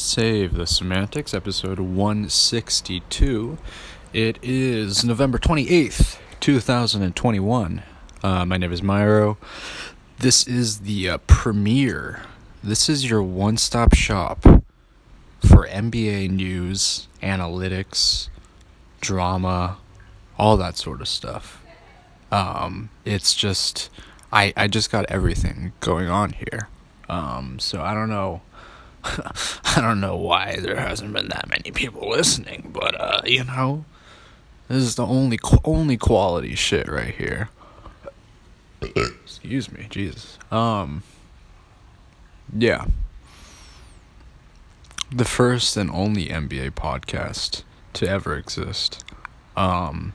Save the Semantics, episode 162. It is November 28th, 2021. Uh, my name is Myro. This is the uh, premiere. This is your one stop shop for NBA news, analytics, drama, all that sort of stuff. Um, it's just, I, I just got everything going on here. Um, so I don't know I don't know why there hasn't been that many people listening, but uh, you know, this is the only only quality shit right here. Excuse me, Jesus. Um, yeah, the first and only NBA podcast to ever exist. Um,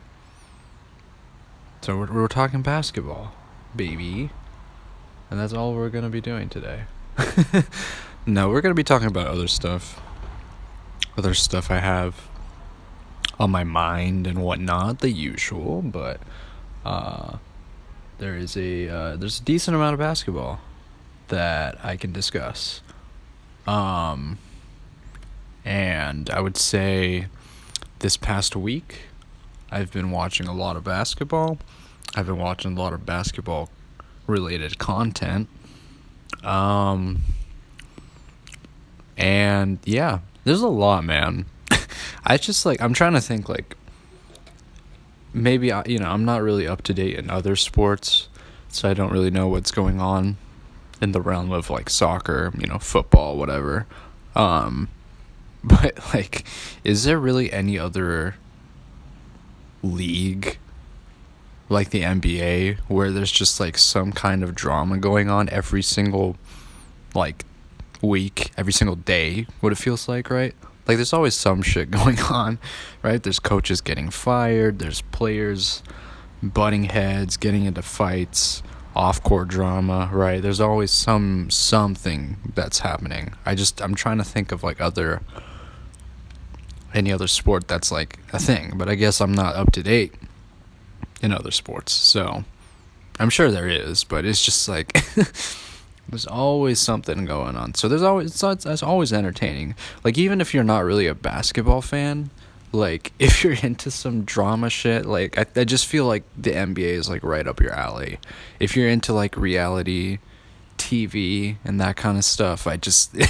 so we're we're talking basketball, baby, and that's all we're gonna be doing today. No, we're going to be talking about other stuff. Other stuff I have on my mind and whatnot, the usual, but uh, there is a uh, there's a decent amount of basketball that I can discuss. Um, and I would say this past week I've been watching a lot of basketball. I've been watching a lot of basketball related content. Um, and yeah, there's a lot, man. I just like I'm trying to think like maybe I, you know, I'm not really up to date in other sports, so I don't really know what's going on in the realm of like soccer, you know, football, whatever. Um but like is there really any other league like the NBA where there's just like some kind of drama going on every single like week, every single day, what it feels like, right? Like there's always some shit going on, right? There's coaches getting fired, there's players butting heads, getting into fights, off-court drama, right? There's always some something that's happening. I just I'm trying to think of like other any other sport that's like a thing, but I guess I'm not up to date in other sports. So, I'm sure there is, but it's just like There's always something going on. So there's always it's, it's always entertaining. Like even if you're not really a basketball fan, like if you're into some drama shit, like I, I just feel like the NBA is like right up your alley. If you're into like reality TV and that kind of stuff, I just the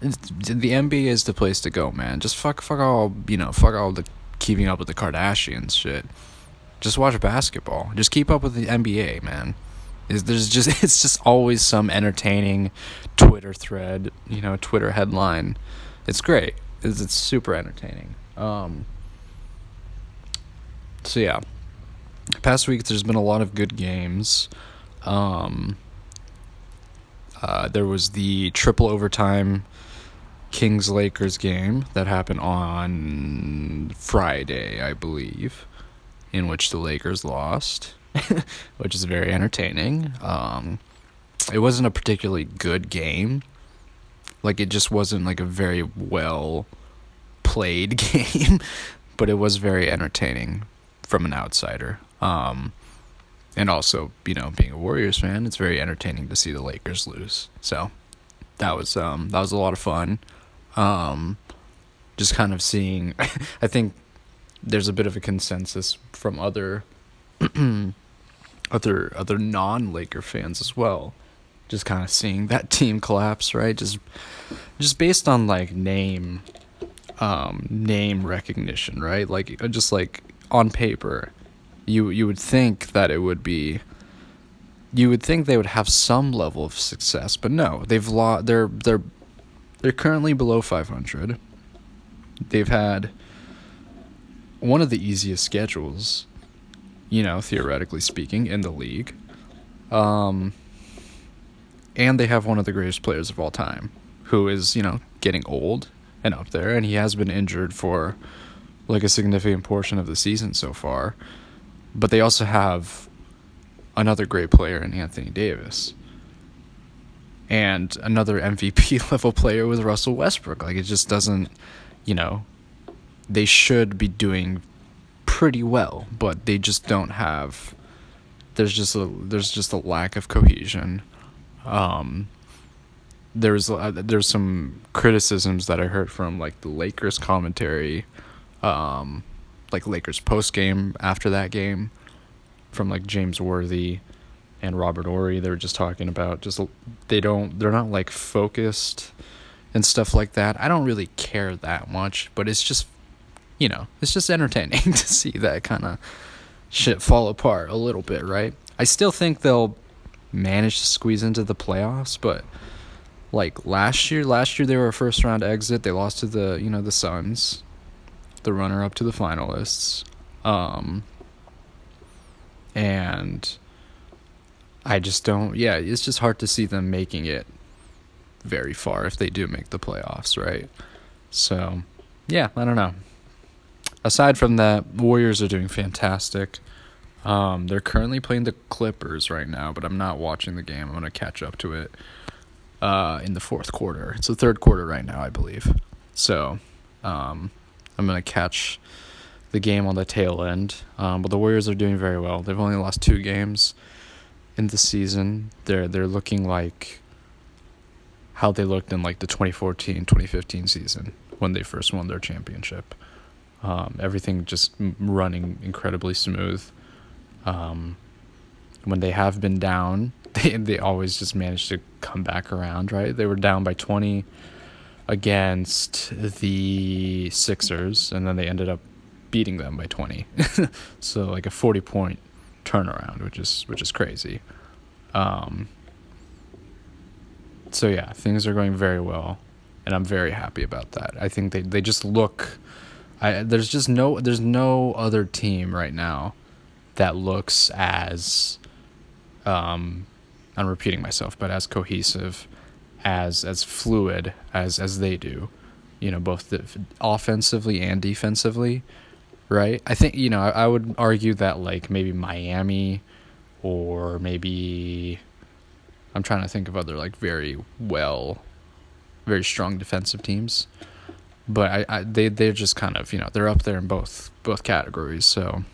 NBA is the place to go, man. Just fuck fuck all, you know, fuck all the keeping up with the Kardashians shit. Just watch basketball. Just keep up with the NBA, man is there's just it's just always some entertaining Twitter thread, you know, Twitter headline. It's great. It's, it's super entertaining. Um, so yeah, past week there's been a lot of good games. Um, uh, there was the triple overtime Kings Lakers game that happened on Friday, I believe, in which the Lakers lost. which is very entertaining. Um, it wasn't a particularly good game. Like it just wasn't like a very well played game, but it was very entertaining from an outsider. Um, and also, you know, being a Warriors fan, it's very entertaining to see the Lakers lose. So that was um, that was a lot of fun. Um, just kind of seeing, I think there's a bit of a consensus from other other other non Laker fans as well. Just kind of seeing that team collapse, right? Just just based on like name um name recognition, right? Like uh, just like on paper, you you would think that it would be you would think they would have some level of success, but no, they've lost they're they're they're currently below 500. They've had one of the easiest schedules you know, theoretically speaking, in the league. Um, and they have one of the greatest players of all time, who is, you know, getting old and up there, and he has been injured for like a significant portion of the season so far. But they also have another great player in Anthony Davis. And another MVP level player with Russell Westbrook. Like it just doesn't, you know, they should be doing pretty well, but they just don't have. There's just a there's just a lack of cohesion, um, there's uh, there's some criticisms that I heard from like the Lakers commentary, um, like Lakers post game after that game, from like James Worthy, and Robert Horry. They were just talking about just they don't they're not like focused and stuff like that. I don't really care that much, but it's just you know it's just entertaining to see that kind of shit fall apart a little bit, right? I still think they'll manage to squeeze into the playoffs, but like last year, last year they were a first round exit. They lost to the you know the Suns, the runner up to the finalists, um, and I just don't. Yeah, it's just hard to see them making it very far if they do make the playoffs, right? So, yeah, I don't know. Aside from that, Warriors are doing fantastic. Um, they're currently playing the Clippers right now, but I'm not watching the game. I'm gonna catch up to it uh, in the fourth quarter. It's the third quarter right now, I believe. So um, I'm going to catch the game on the tail end. Um, but the Warriors are doing very well. They've only lost two games in the season. They're they're looking like how they looked in like the 2014-2015 season when they first won their championship. Um, everything just running incredibly smooth. Um, when they have been down, they they always just manage to come back around, right? They were down by 20 against the Sixers and then they ended up beating them by 20. so like a 40 point turnaround, which is which is crazy. Um so yeah, things are going very well and I'm very happy about that. I think they they just look I there's just no there's no other team right now that looks as um I'm repeating myself, but as cohesive, as as fluid as as they do, you know, both the, offensively and defensively, right? I think you know I, I would argue that like maybe Miami, or maybe I'm trying to think of other like very well, very strong defensive teams, but I, I they they're just kind of you know they're up there in both both categories, so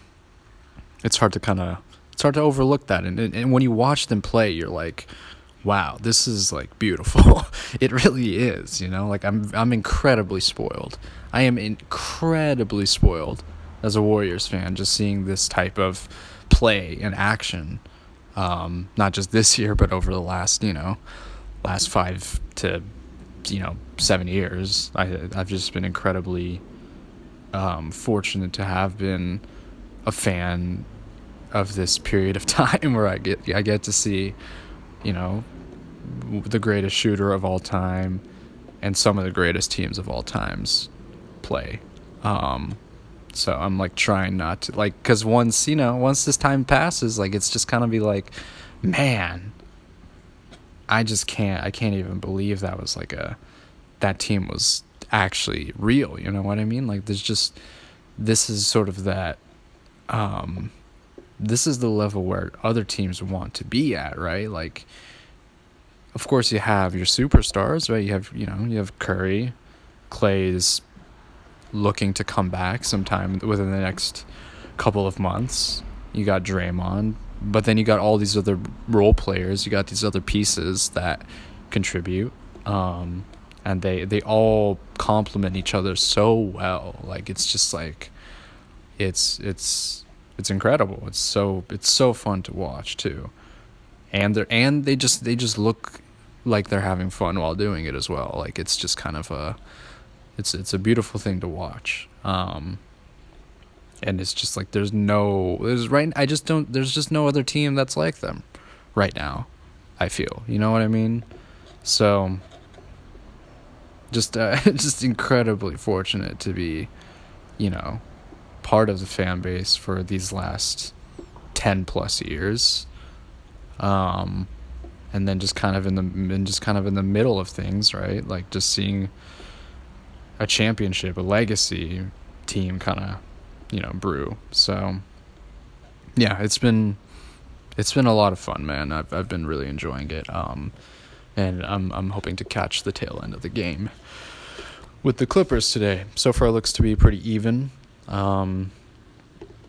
it's hard to kind of it's hard to overlook that. And, and when you watch them play, you're like, wow, this is like beautiful. it really is, you know? Like I'm I'm incredibly spoiled. I am incredibly spoiled as a Warriors fan just seeing this type of play and action. Um, not just this year, but over the last, you know, last 5 to you know, 7 years. I I've just been incredibly um, fortunate to have been a fan of this period of time where I get I get to see, you know, the greatest shooter of all time and some of the greatest teams of all times play. Um, so I'm like trying not to like because once you know once this time passes, like it's just kind of be like, man, I just can't I can't even believe that was like a that team was actually real. You know what I mean? Like there's just this is sort of that um this is the level where other teams want to be at, right? Like, of course, you have your superstars, right? You have, you know, you have Curry, Clay's looking to come back sometime within the next couple of months. You got Draymond, but then you got all these other role players. You got these other pieces that contribute, um, and they they all complement each other so well. Like it's just like, it's it's it's incredible. It's so it's so fun to watch too, and they and they just they just look like they're having fun while doing it as well. Like it's just kind of a it's it's a beautiful thing to watch. Um, and it's just like there's no there's right I just don't there's just no other team that's like them right now. I feel you know what I mean. So just uh, just incredibly fortunate to be, you know, part of the fan base for these last 10 plus years um and then just kind of in the and just kind of in the middle of things right like just seeing a championship a legacy team kind of you know brew. So yeah it's been it's been a lot of fun man. I've i've been really enjoying it um and i'm i'm hoping to catch the tail end of the game with the clippers today. So far it looks to be pretty even. Um,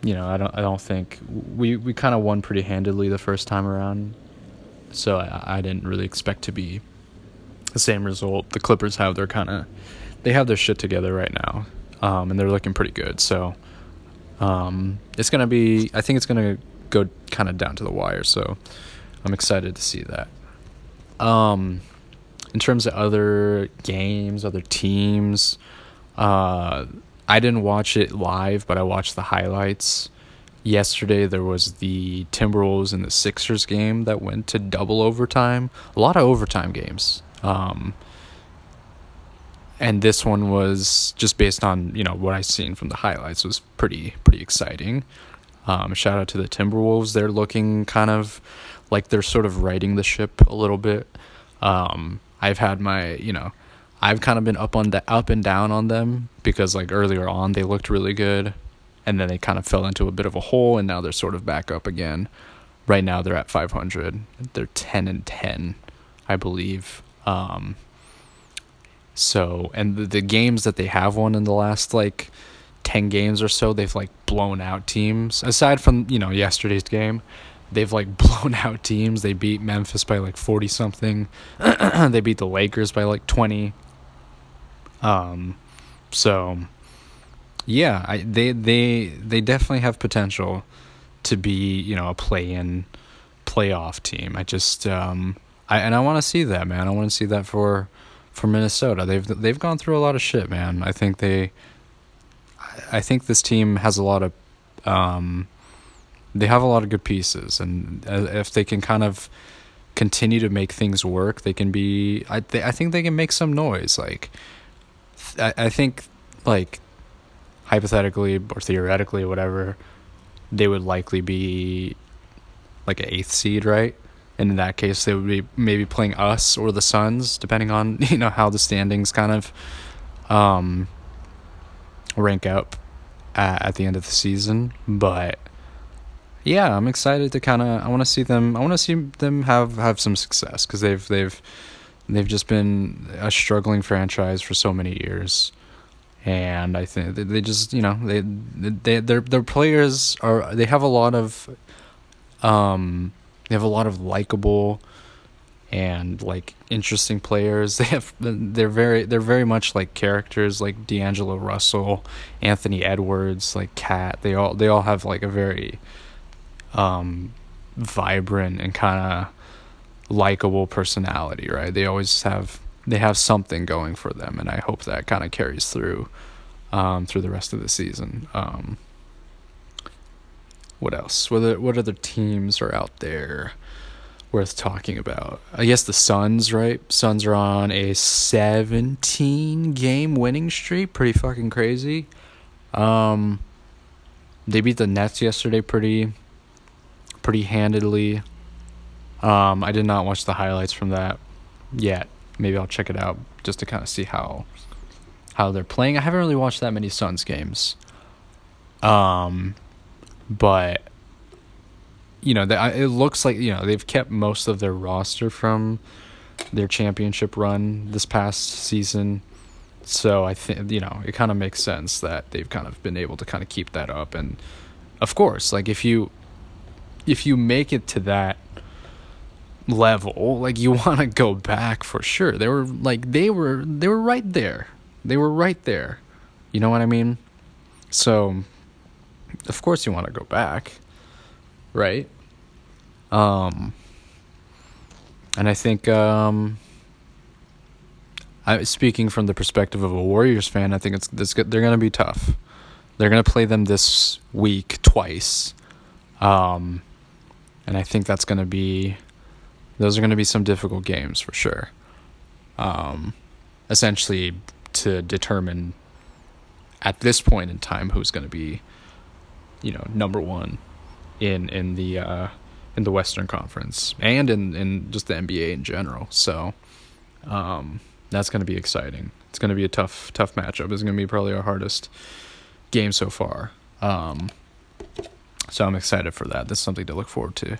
you know, I don't I don't think we we kind of won pretty handedly the first time around, so I, I didn't really expect to be the same result. The Clippers have their kind of they have their shit together right now, um, and they're looking pretty good. So um, it's gonna be. I think it's gonna go kind of down to the wire. So I'm excited to see that. Um, in terms of other games, other teams, uh, I didn't watch it live, but I watched the highlights. Yesterday there was the Timberwolves and the Sixers game that went to double overtime. A lot of overtime games. Um, and this one was just based on you know what I seen from the highlights was pretty pretty exciting. Um, shout out to the Timberwolves. They're looking kind of like they're sort of righting the ship a little bit. Um, I've had my you know I've kind of been up on the up and down on them because like earlier on they looked really good, and then they kind of fell into a bit of a hole, and now they're sort of back up again. Right now they're at 500. They're 10 and 10, I believe. Um, so, and the, the games that they have won in the last like 10 games or so, they've like blown out teams. Aside from, you know, yesterday's game, they've like blown out teams. They beat Memphis by like 40 something. they beat the Lakers by like 20. Um so yeah, I they they they definitely have potential to be, you know, a play-in playoff team. I just um I and I want to see that, man. I want to see that for for Minnesota. They've they've gone through a lot of shit, man. I think they I think this team has a lot of um they have a lot of good pieces and if they can kind of continue to make things work, they can be I I think they can make some noise like I I think like hypothetically or theoretically or whatever they would likely be like an eighth seed, right? And in that case they would be maybe playing us or the Suns, depending on you know how the standings kind of um, rank up at, at the end of the season. But yeah, I'm excited to kind of I want to see them I want to see them have have some success because they've they've they've just been a struggling franchise for so many years. And I think they just, you know, they, they, their, their players are, they have a lot of, um, they have a lot of likable and like interesting players. They have they're very they're very much like characters like D'Angelo Russell, Anthony Edwards, like Cat. They all they all have like a very um vibrant and kind of likable personality, right? They always have they have something going for them and I hope that kind of carries through um through the rest of the season. Um what else? What other, what other teams are out there worth talking about? I guess the Suns, right? Suns are on a 17 game winning streak. Pretty fucking crazy. Um, they beat the Nets yesterday pretty pretty handedly. Um, I did not watch the highlights from that yet. Maybe I'll check it out just to kind of see how how they're playing. I haven't really watched that many Suns games. Um, but you know, it looks like you know they've kept most of their roster from their championship run this past season. So I think you know it kind of makes sense that they've kind of been able to kind of keep that up, and of course, like if you if you make it to that level, like you want to go back for sure. They were like they were they were right there. They were right there. You know what I mean? So of course you want to go back, right? Um, and I think, um, I speaking from the perspective of a Warriors fan, I think it's, it's they're going to be tough. They're going to play them this week twice, um, and I think that's going to be those are going to be some difficult games for sure. Um, essentially, to determine at this point in time who's going to be you know number one in in the uh, in the Western Conference and in in just the NBA in general. So um, that's going to be exciting. It's going to be a tough tough matchup. It's going to be probably our hardest game so far. Um, so I'm excited for that. That's something to look forward to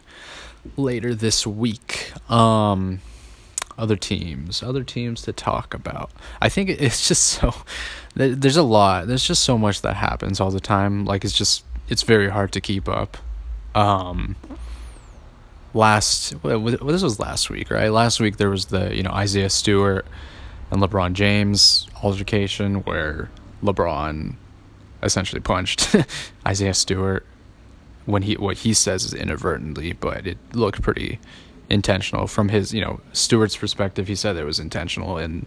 later this week. Um, other teams, other teams to talk about. I think it's just so there's a lot. There's just so much that happens all the time. Like it's just it's very hard to keep up. Um, last well, this was last week, right? Last week there was the you know Isaiah Stewart and LeBron James altercation where LeBron essentially punched Isaiah Stewart when he what he says is inadvertently, but it looked pretty intentional from his you know Stewart's perspective. He said it was intentional, and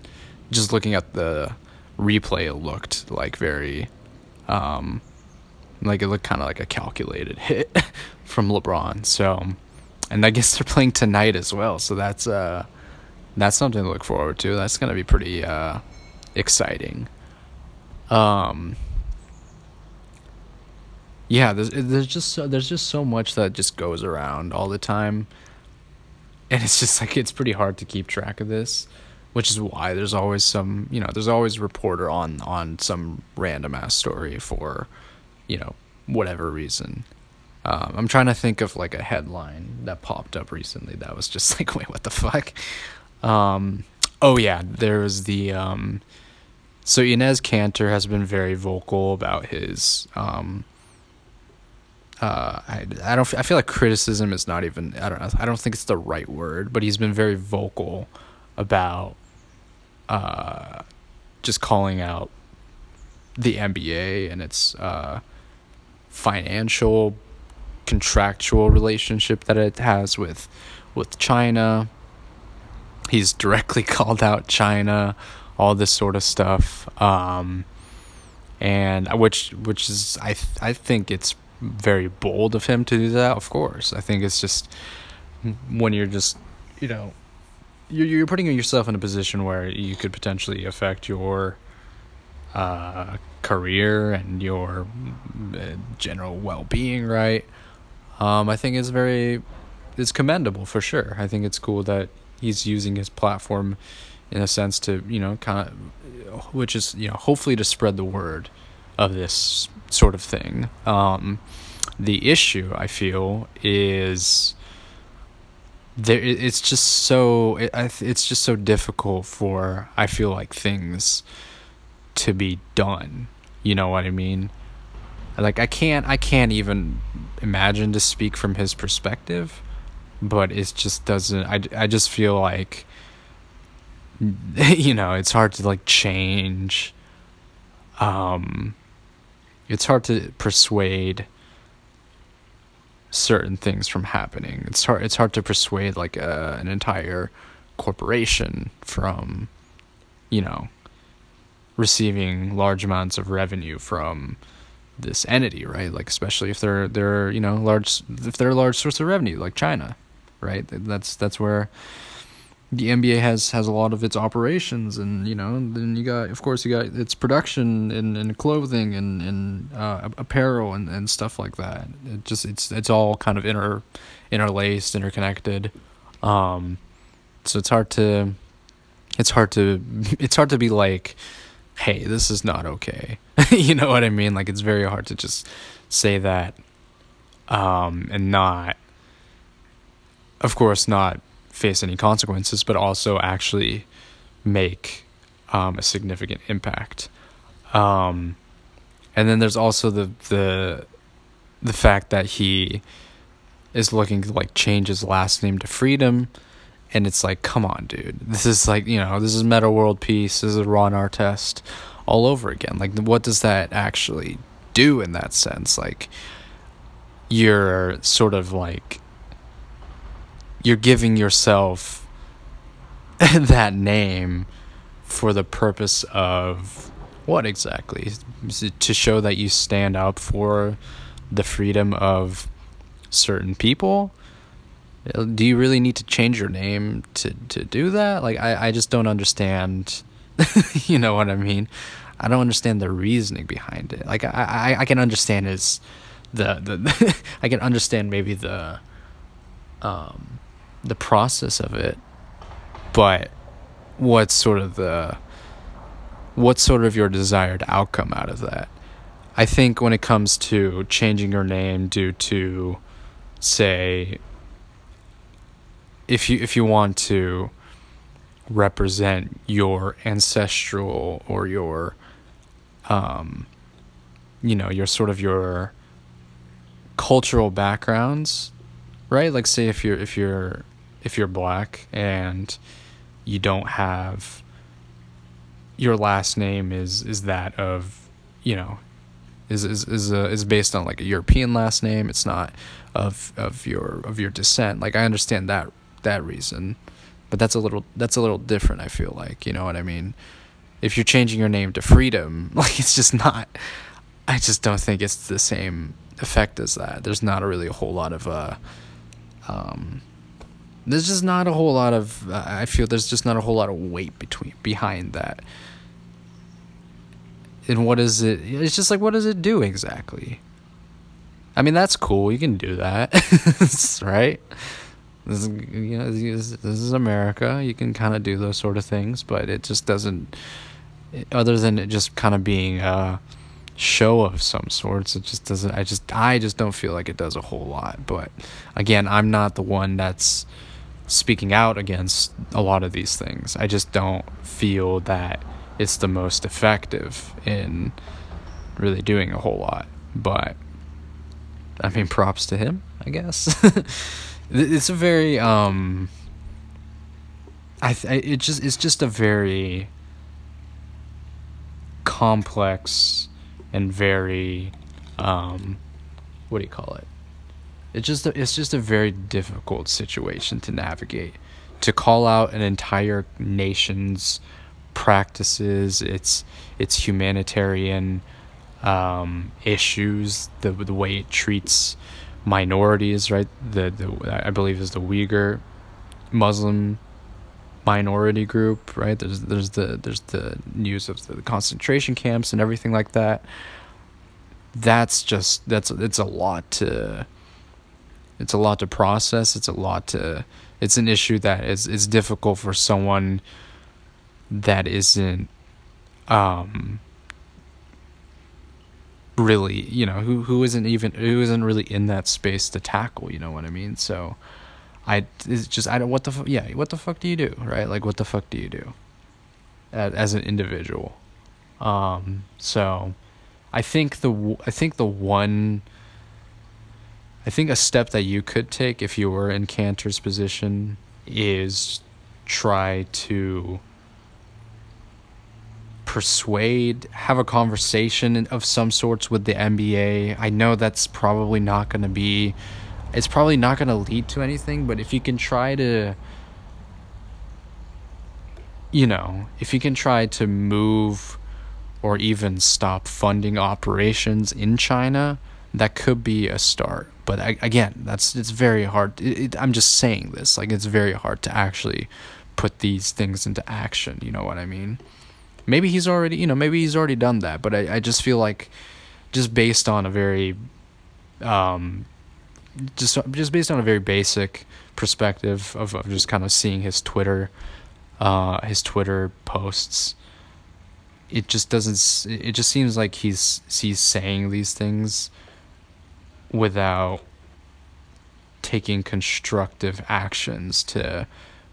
just looking at the replay, it looked like very, um, like it looked kind of like a calculated hit from LeBron. So, and I guess they're playing tonight as well, so that's uh, that's something to look forward to. That's gonna be pretty uh, exciting. Um, yeah, there's there's just so, there's just so much that just goes around all the time, and it's just like it's pretty hard to keep track of this, which is why there's always some you know there's always a reporter on on some random ass story for, you know, whatever reason. Um, I'm trying to think of like a headline that popped up recently that was just like, wait, what the fuck? Um, oh yeah, there was the um, so Enes Kanter has been very vocal about his um, uh, I, I don't I feel like criticism is not even I don't I don't think it's the right word but he's been very vocal about uh, just calling out the NBA and its uh, financial contractual relationship that it has with with China he's directly called out China all this sort of stuff um, and which which is I th- I think it's very bold of him to do that. Of course, I think it's just when you're just you know you're you're putting yourself in a position where you could potentially affect your uh, career and your uh, general well being. Right. Um, I think it's very it's commendable for sure. I think it's cool that he's using his platform in a sense to you know kind of which is you know hopefully to spread the word of this sort of thing. Um, the issue I feel is there. It's just so it, it's just so difficult for I feel like things to be done. You know what I mean? Like I can't I can't even imagine to speak from his perspective, but it just doesn't. I I just feel like you know it's hard to like change um it's hard to persuade certain things from happening. It's hard. It's hard to persuade like uh, an entire corporation from, you know, receiving large amounts of revenue from this entity, right? Like especially if they're they're you know large if they're a large source of revenue, like China, right? That's that's where the NBA has has a lot of its operations, and you know, then you got, of course, you got its production and, and clothing and and uh, apparel and, and stuff like that. It just it's it's all kind of inter interlaced, interconnected. Um, so it's hard to it's hard to it's hard to be like, hey, this is not okay. you know what I mean? Like it's very hard to just say that, um, and not, of course, not face any consequences, but also actually make um, a significant impact. Um, and then there's also the the the fact that he is looking to like change his last name to Freedom, and it's like, come on, dude, this is like you know this is Metta World Peace, this is Ron Artest all over again. Like, what does that actually do in that sense? Like, you're sort of like you're giving yourself that name for the purpose of what exactly? To show that you stand up for the freedom of certain people? Do you really need to change your name to, to do that? Like, I, I just don't understand. you know what I mean? I don't understand the reasoning behind it. Like, I, I, I can understand his, the, the, I can understand maybe the, um, the process of it, but what's sort of the what's sort of your desired outcome out of that? I think when it comes to changing your name due to say if you if you want to represent your ancestral or your um you know your sort of your cultural backgrounds right? Like say if you're if you're if you're black and you don't have your last name is is that of you know is is is uh, is based on like a European last name. It's not of of your of your descent. Like I understand that that reason, but that's a little that's a little different. I feel like you know what I mean. If you're changing your name to Freedom, like it's just not. I just don't think it's the same effect as that. There's not a really a whole lot of uh, um, there's just not a whole lot of. Uh, I feel there's just not a whole lot of weight between behind that. And what is it? It's just like what does it do exactly? I mean, that's cool. You can do that, right? This is, you know, this is America. You can kind of do those sort of things, but it just doesn't. Other than it just kind of being a show of some sorts, it just doesn't. I just, I just don't feel like it does a whole lot. But again, I'm not the one that's speaking out against a lot of these things. I just don't feel that it's the most effective in really doing a whole lot. But I mean, props to him, I guess. it's a very um. I, th- it just it's just a very complex and very um what do you call it it's just a, it's just a very difficult situation to navigate to call out an entire nation's practices its its humanitarian um, issues the the way it treats minorities right the the I believe is the Uyghur Muslim minority group right there's there's the there's the news of the concentration camps and everything like that that's just that's it's a lot to it's a lot to process. It's a lot to. It's an issue that is is difficult for someone that isn't um really you know who who isn't even who isn't really in that space to tackle you know what i mean? So i it's just i don't what the yeah what the fuck do you do right? Like what the fuck do you do as, as an individual? Um so i think the i think the one I think a step that you could take if you were in Kanter's position is try to persuade, have a conversation of some sorts with the NBA. I know that's probably not going to be, it's probably not going to lead to anything, but if you can try to, you know, if you can try to move or even stop funding operations in China, that could be a start but again that's it's very hard it, it, i'm just saying this like it's very hard to actually put these things into action you know what i mean maybe he's already you know maybe he's already done that but i, I just feel like just based on a very um just just based on a very basic perspective of, of just kind of seeing his twitter uh his twitter posts it just doesn't it just seems like he's he's saying these things without taking constructive actions to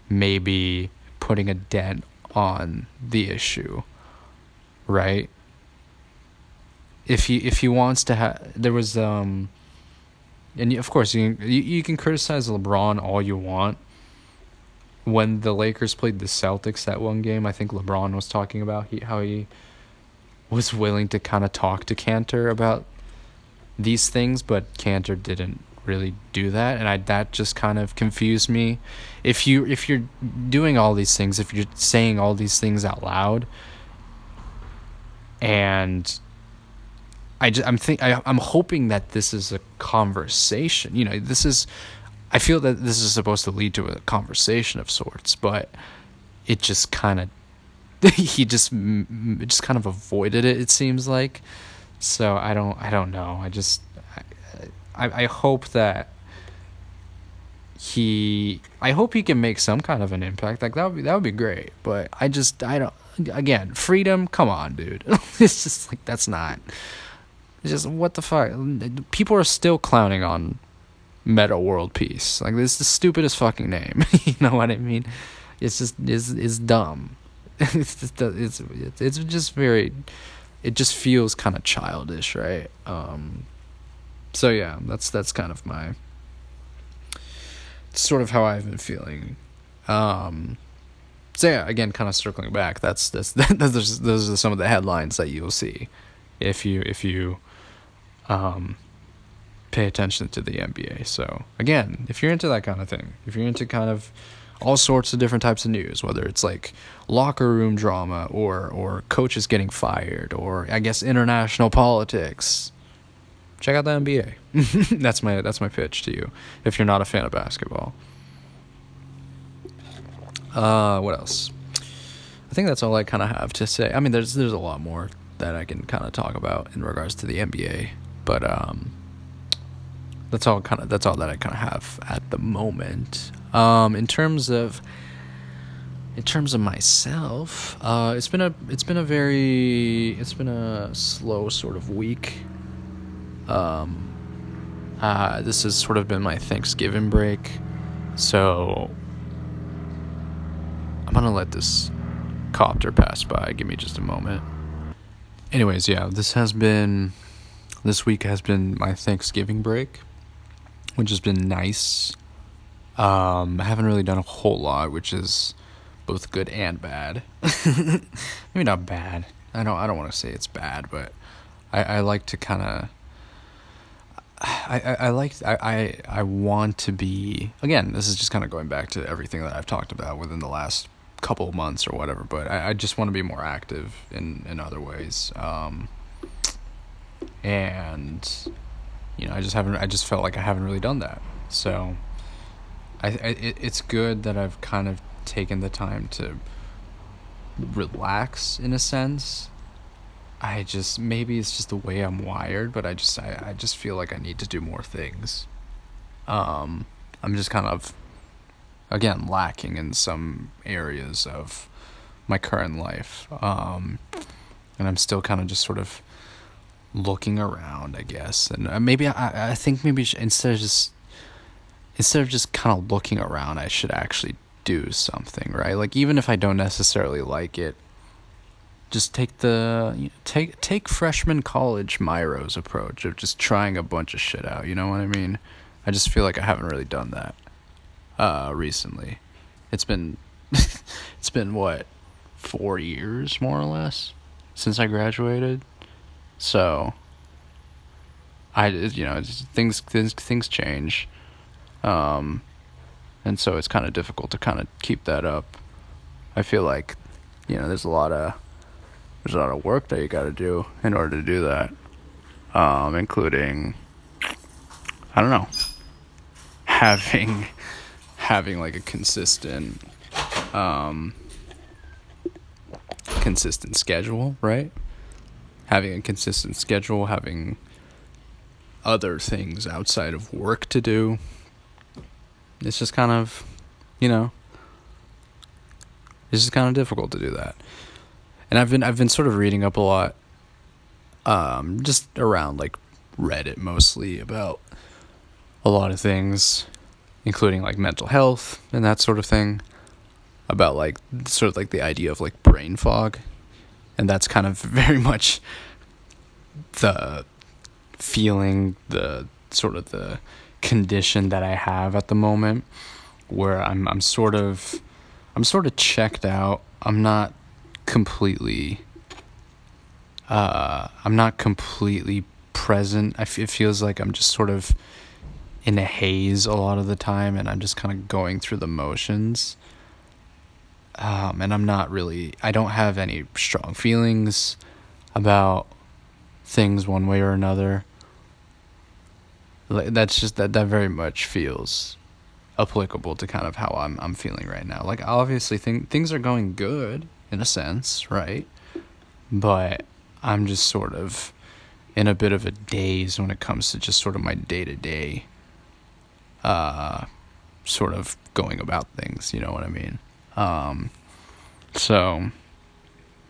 maybe putting a dent on the issue right? If he if he wants to have there was um and of course you, can, you you can criticize LeBron all you want. When the Lakers played the Celtics that one game I think LeBron was talking about he, how he was willing to kind of talk to Kanter about these things, but Kanter didn't really do that, and I that just kind of confused me. If you if you're doing all these things, if you're saying all these things out loud, and I just, I'm think I, I'm hoping that this is a conversation. You know, this is. I feel that this is supposed to lead to a conversation of sorts, but it just kind of he just just kind of avoided it. It seems like so I don't I don't know. I just I I hope that he I hope he can make some kind of an impact. Like that would be that would be great. But I just I don't again, freedom, come on, dude. it's just like that's not it's just what the fuck. People are still clowning on Metta World Peace. Like this is the stupidest fucking name. you know what I mean? It's just it's it's dumb. it's just, it's it's just very it just feels kind of childish, right? Um, so yeah, that's that's kind of my sort of how I've been feeling. Um, so yeah, again, kind of circling back. That's that's those those are some of the headlines that you'll see if you if you um, pay attention to the NBA. So again, if you're into that kind of thing, if you're into kind of all sorts of different types of news, whether it's like locker room drama or or coaches getting fired or I guess international politics. Check out the NBA. that's my that's my pitch to you if you're not a fan of basketball. Uh, what else? I think that's all I kind of have to say. I mean, there's there's a lot more that I can kind of talk about in regards to the NBA, but um, that's all kind of that's all that I kind of have at the moment. Um, in terms of in terms of myself, uh, it's been a it's been a very it's been a slow sort of week. Um, uh, this has sort of been my Thanksgiving break, so I'm gonna let this copter pass by. Give me just a moment. Anyways, yeah, this has been this week has been my Thanksgiving break, which has been nice. Um, I haven't really done a whole lot, which is both good and bad. Maybe not bad. I don't. I don't want to say it's bad, but I, I like to kind of. I, I, I like I, I I want to be again this is just kind of going back to everything that I've talked about within the last couple months or whatever but I, I just want to be more active in in other ways um, and you know I just haven't I just felt like I haven't really done that. So I, I it, it's good that I've kind of taken the time to relax in a sense I just maybe it's just the way I'm wired but I just I, I just feel like I need to do more things um I'm just kind of again lacking in some areas of my current life um and I'm still kind of just sort of looking around, I guess. And uh, maybe I, I think maybe instead of just instead of just kind of looking around, I should actually do something, right? Like even if I don't necessarily like it, just take the take take freshman college Myro's approach of just trying a bunch of shit out. You know what I mean? I just feel like I haven't really done that uh, recently. It's been it's been what four years more or less since I graduated. So I you know things things things change, um, and so it's kind of difficult to kind of keep that up. I feel like you know there's a lot of there's a lot of work that you got to do in order to do that, um, including I don't know having having like a consistent um, consistent schedule, right? Having a consistent schedule, having other things outside of work to do. It's just kind of, you know, it's just kind of difficult to do that. And I've been I've been sort of reading up a lot um just around like Reddit mostly about a lot of things including like mental health and that sort of thing about like sort of like the idea of like brain fog and that's kind of very much the feeling the sort of the condition that I have at the moment where I'm I'm sort of I'm sort of checked out. I'm not completely uh I'm not completely present. It feels like I'm just sort of in a haze a lot of the time and I'm just kind of going through the motions um, and I'm not really I don't have any strong feelings about things one way or another. That's just that that very much feels applicable to kind of how I'm I'm feeling right now. Like obviously thing, things are going good in a sense, right? But I'm just sort of in a bit of a daze when it comes to just sort of my day-to-day uh sort of going about things, you know what I mean? Um, so,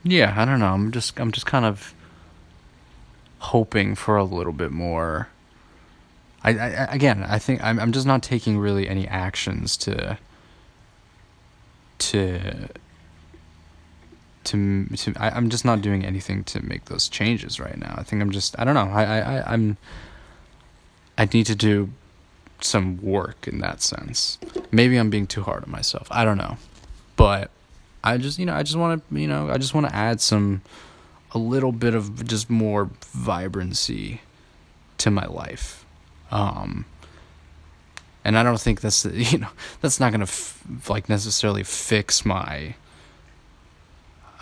yeah, I don't know. I'm just I'm just kind of hoping for a little bit more. I, I again, I think I'm I'm just not taking really any actions to to to to I, I'm just not doing anything to make those changes right now. I think I'm just I don't know. I I I'm I need to do some work in that sense. Maybe I'm being too hard on myself. I don't know. But I just, you know, I just want to, you know, I just want to add some a little bit of just more vibrancy to my life. Um and I don't think that's you know, that's not going to f- like necessarily fix my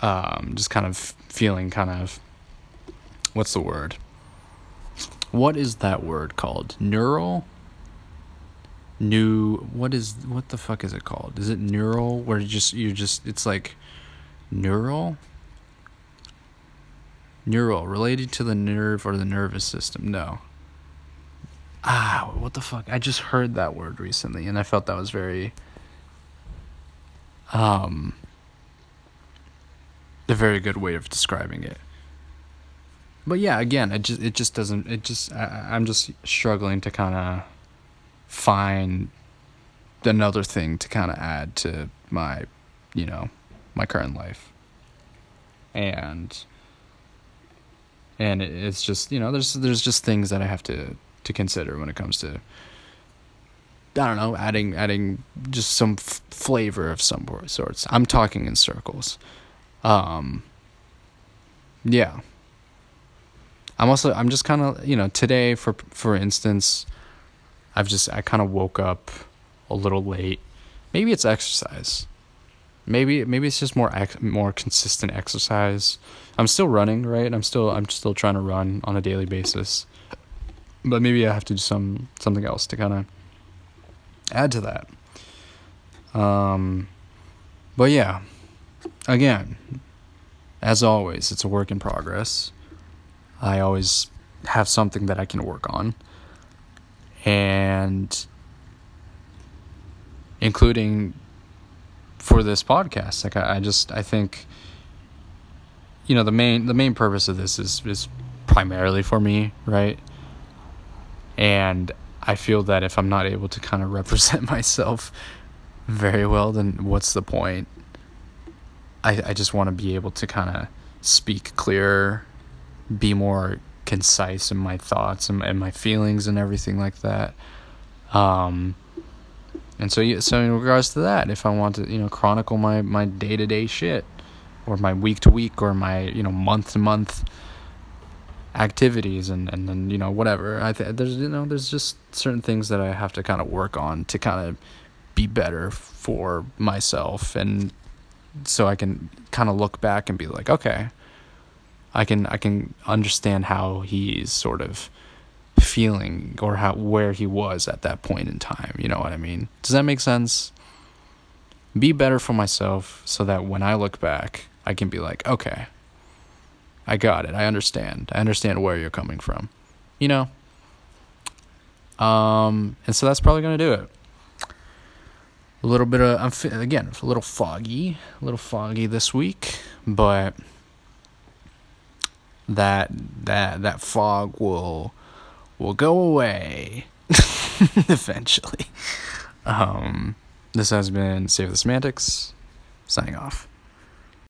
um just kind of feeling kind of what's the word? What is that word called? Neural new what is what the fuck is it called? Is it neural where you just you just it's like neural neural related to the nerve or the nervous system. No. Ah, what the fuck? I just heard that word recently and I felt that was very um a very good way of describing it. But yeah, again, it just it just doesn't it just I, I'm just struggling to kind of find another thing to kind of add to my, you know, my current life. And and it's just, you know, there's there's just things that I have to to consider when it comes to I don't know, adding adding just some f- flavor of some sorts. I'm talking in circles. Um yeah. I'm also I'm just kind of, you know, today for for instance, I've just I kind of woke up a little late. Maybe it's exercise. Maybe maybe it's just more ex- more consistent exercise. I'm still running, right? I'm still I'm still trying to run on a daily basis. But maybe I have to do some something else to kind of add to that. Um but yeah. Again, as always, it's a work in progress. I always have something that I can work on. And including for this podcast like I, I, just i think you know the main the main purpose of this is is primarily for me right? And i feel that if i'm not able to kind of represent myself very well then what's the point i i just want to be able to kind of speak clearer be more concise in my thoughts and, and my feelings and everything like that. Um, and so, so in regards to that, if I want to, you know, chronicle my my day to day shit, or my week to week, or my you know month to month activities, and and then you know whatever, I th- there's you know there's just certain things that I have to kind of work on to kind of be better for myself, and so I can kind of look back and be like, okay, I can I can understand how he's sort of feeling or how where he was at that point in time. You know what I mean? Does that make sense? Be better for myself so that when I look back, I can be like, okay, I got it. I understand. I understand where you're coming from. You know? Um, and so that's probably going to do it. A little bit of, I'm, again, a little foggy, a little foggy this week, but that that that fog will will go away eventually. Um, this has been Save the Semantics, signing off.